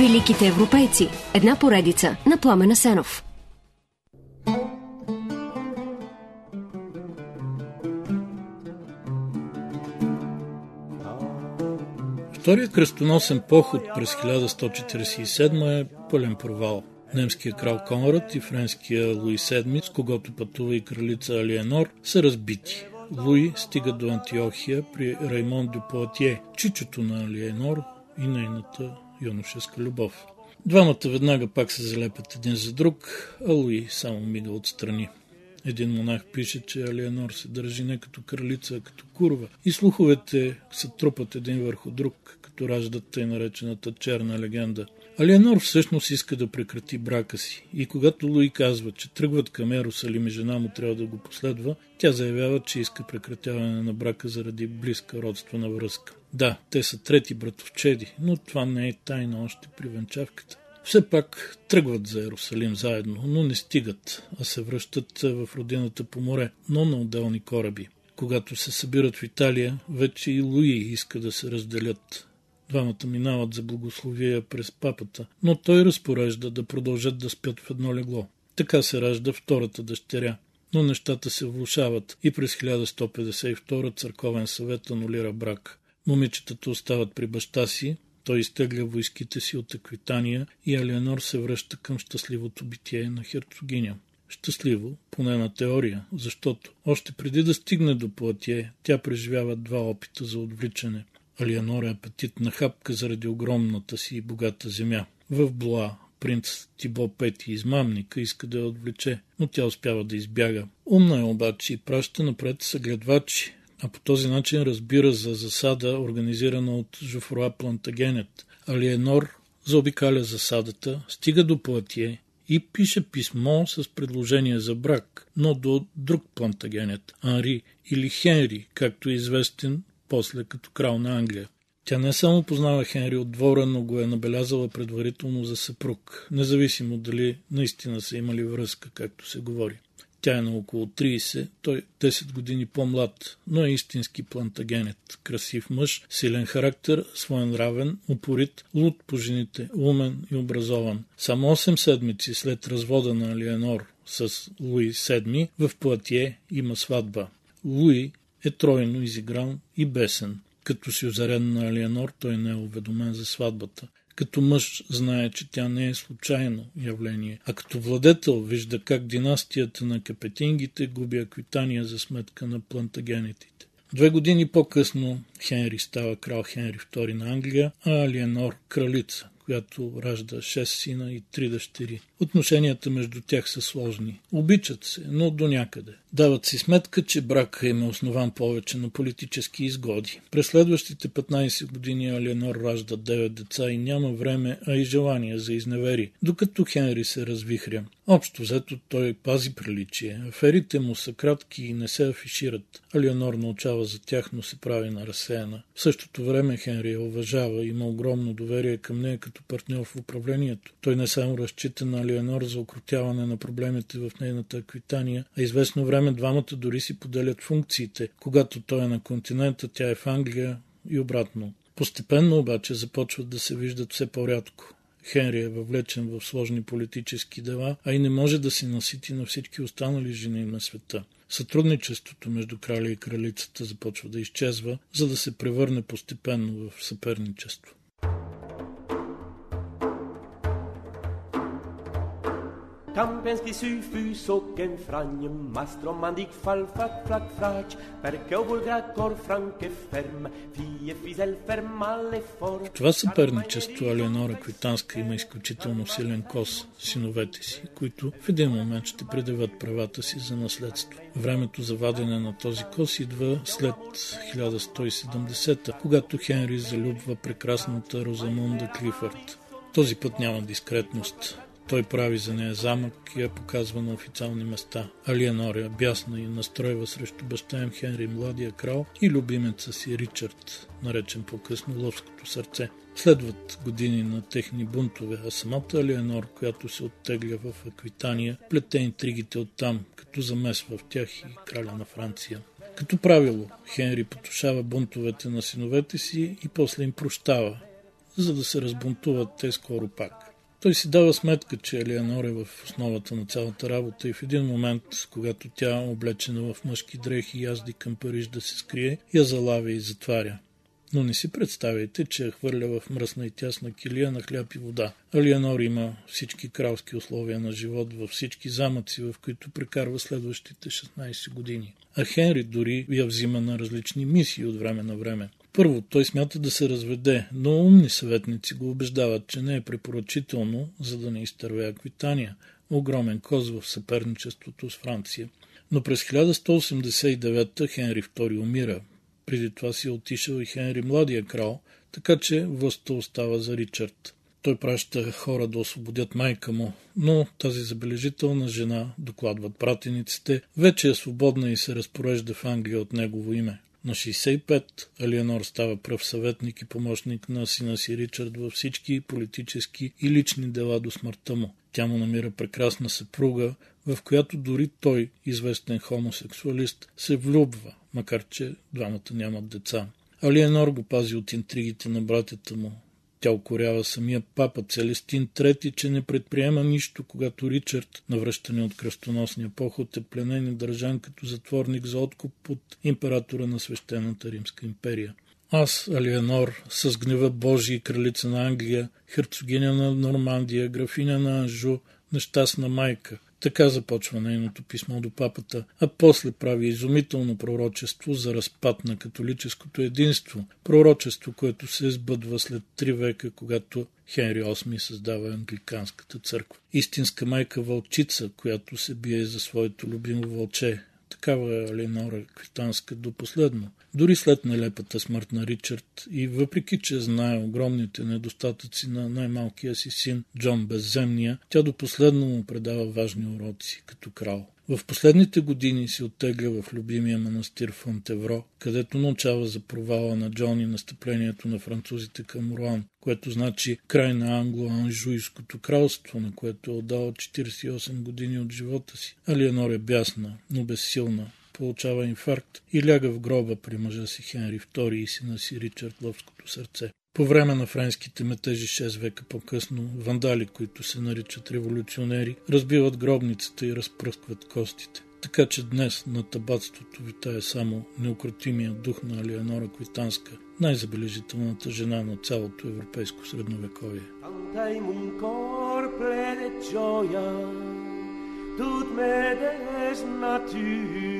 Великите европейци. Една поредица на Пламена Сенов. Вторият кръстоносен поход през 1147 е пълен провал. Немският крал Конрад и френския Луи VII, с когото пътува и кралица Алиенор, са разбити. Луи стига до Антиохия при Раймон дю Поатие, чичето на Алиенор и нейната юношеска любов. Двамата веднага пак се залепят един за друг, а Луи само мига отстрани. Един монах пише, че Алиенор се държи не като кралица, а като курва. И слуховете се трупат един върху друг, като раждат тъй наречената черна легенда. Алиенор всъщност иска да прекрати брака си и когато Луи казва, че тръгват към Ерусалим и жена му трябва да го последва, тя заявява, че иска прекратяване на брака заради близка родствена връзка. Да, те са трети братовчеди, но това не е тайна още при венчавката. Все пак тръгват за Ерусалим заедно, но не стигат, а се връщат в родината по море, но на отделни кораби. Когато се събират в Италия, вече и Луи иска да се разделят. Двамата минават за благословия през папата, но той разпорежда да продължат да спят в едно легло. Така се ражда втората дъщеря. Но нещата се влушават и през 1152 църковен съвет анулира брак. Момичетата остават при баща си, той изтегля войските си от Аквитания и Алиенор се връща към щастливото битие на херцогиня. Щастливо, поне на теория, защото още преди да стигне до Платие, тя преживява два опита за отвличане. Алиенор е апетитна хапка заради огромната си и богата земя. В Блуа принц Тибо Пети измамника иска да я отвлече, но тя успява да избяга. Умна е обаче и праща напред съгледвачи, а по този начин разбира за засада, организирана от Жофруа Плантагенет. Алиенор заобикаля засадата, стига до Платие и пише писмо с предложение за брак, но до друг Плантагенет, Анри или Хенри, както е известен после като крал на Англия. Тя не само познава Хенри от двора, но го е набелязала предварително за съпруг, независимо дали наистина са имали връзка, както се говори. Тя е на около 30, той 10 години по-млад, но е истински плантагенет. Красив мъж, силен характер, своенравен, упорит, луд по жените, умен и образован. Само 8 седмици след развода на Алиенор с Луи VII в Платие има сватба. Луи е тройно изигран и бесен. Като си озарен на Алиенор, той не е уведомен за сватбата. Като мъж знае, че тя не е случайно явление, а като владетел вижда как династията на капетингите губи Аквитания за сметка на плантагенетите. Две години по-късно Хенри става крал Хенри II на Англия, а Алиенор кралица, която ражда 6 сина и 3 дъщери. Отношенията между тях са сложни. Обичат се, но до някъде. Дават си сметка, че брак им е основан повече на политически изгоди. През следващите 15 години Алиенор ражда 9 деца и няма време, а и желание за изневери, докато Хенри се развихря. Общо взето той пази приличие. Аферите му са кратки и не се афишират. Алиенор научава за тях, но се прави на разсеяна. В същото време Хенри я уважава, има огромно доверие към нея като партньор в управлението. Той не само разчита на Алиенор за окрутяване на проблемите в нейната Аквитания, а известно време двамата дори си поделят функциите. Когато той е на континента, тя е в Англия и обратно. Постепенно обаче започват да се виждат все по-рядко. Хенри е въвлечен в сложни политически дела, а и не може да се насити на всички останали жени на света. Сътрудничеството между краля и кралицата започва да изчезва, за да се превърне постепенно в съперничество. Kampens die syfus och en franjem Mastromandig fall flack flack frac Perché o vulgacor franche ferm Fie физел фермале фор Това съперничество Алеонора Квитанска има изключително силен кос, синовете си, които в един момент ще предават правата си за наследство. Времето за вадене на този кос идва след 1170, когато Хенри залюбва прекрасната Розамунда Клифърд. Този път няма дискретност. Той прави за нея замък и я показва на официални места. Алиенория бясна и настройва срещу баща им Хенри младия крал и любимеца си Ричард, наречен по-късно Лъвското сърце. Следват години на техни бунтове, а самата Алиенор, която се оттегля в Аквитания, плете интригите оттам, като замесва в тях и краля на Франция. Като правило, Хенри потушава бунтовете на синовете си и после им прощава, за да се разбунтуват те скоро пак. Той си дава сметка, че Елеонор е в основата на цялата работа и в един момент, когато тя, облечена в мъжки дрехи, язди към Париж да се скрие, я залавя и затваря. Но не си представяйте, че я хвърля в мръсна и тясна килия на хляб и вода. Алианор има всички кралски условия на живот във всички замъци, в които прекарва следващите 16 години. А Хенри дори я взима на различни мисии от време на време. Първо, той смята да се разведе, но умни съветници го убеждават, че не е препоръчително, за да не изтърве Аквитания, огромен коз в съперничеството с Франция. Но през 1189 Хенри II умира. Преди това си е отишъл и Хенри Младия крал, така че властта остава за Ричард. Той праща хора да освободят майка му, но тази забележителна жена, докладват пратениците, вече е свободна и се разпорежда в Англия от негово име. На 65 Алиенор става пръв съветник и помощник на сина си Ричард във всички политически и лични дела до смъртта му. Тя му намира прекрасна съпруга, в която дори той, известен хомосексуалист, се влюбва, макар че двамата нямат деца. Алиенор го пази от интригите на братята му. Тя окорява самия папа Целестин III, че не предприема нищо, когато Ричард, навръщане от кръстоносния поход, е пленен и държан като затворник за откуп от императора на свещената Римска империя. Аз, Алиенор, с гнева Божий кралица на Англия, херцогиня на Нормандия, графиня на Анжу, нещастна майка – така започва нейното писмо до папата, а после прави изумително пророчество за разпад на католическото единство, пророчество, което се сбъдва след три века, когато Хенри VIII създава англиканската църква. Истинска майка вълчица, която се бие за своето любимо вълче, Такава е Алинора Квитанска до последно. Дори след нелепата смърт на Ричард и въпреки, че знае огромните недостатъци на най-малкия си син Джон Безземния, тя до последно му предава важни уроци като крал. В последните години се оттегля в любимия манастир Фонтевро, където научава за провала на Джон и настъплението на французите към Руан, което значи край на англо-анжуйското кралство, на което е отдал 48 години от живота си. Алиенор е бясна, но безсилна, получава инфаркт и ляга в гроба при мъжа си Хенри II и сина си Ричард Лъвското сърце. По време на френските метежи 6 века по-късно, вандали, които се наричат революционери, разбиват гробницата и разпръскват костите. Така че днес на табатството витае само неукротимия дух на Алиенора Квитанска, най-забележителната жена на цялото европейско средновековие. Tut me des natura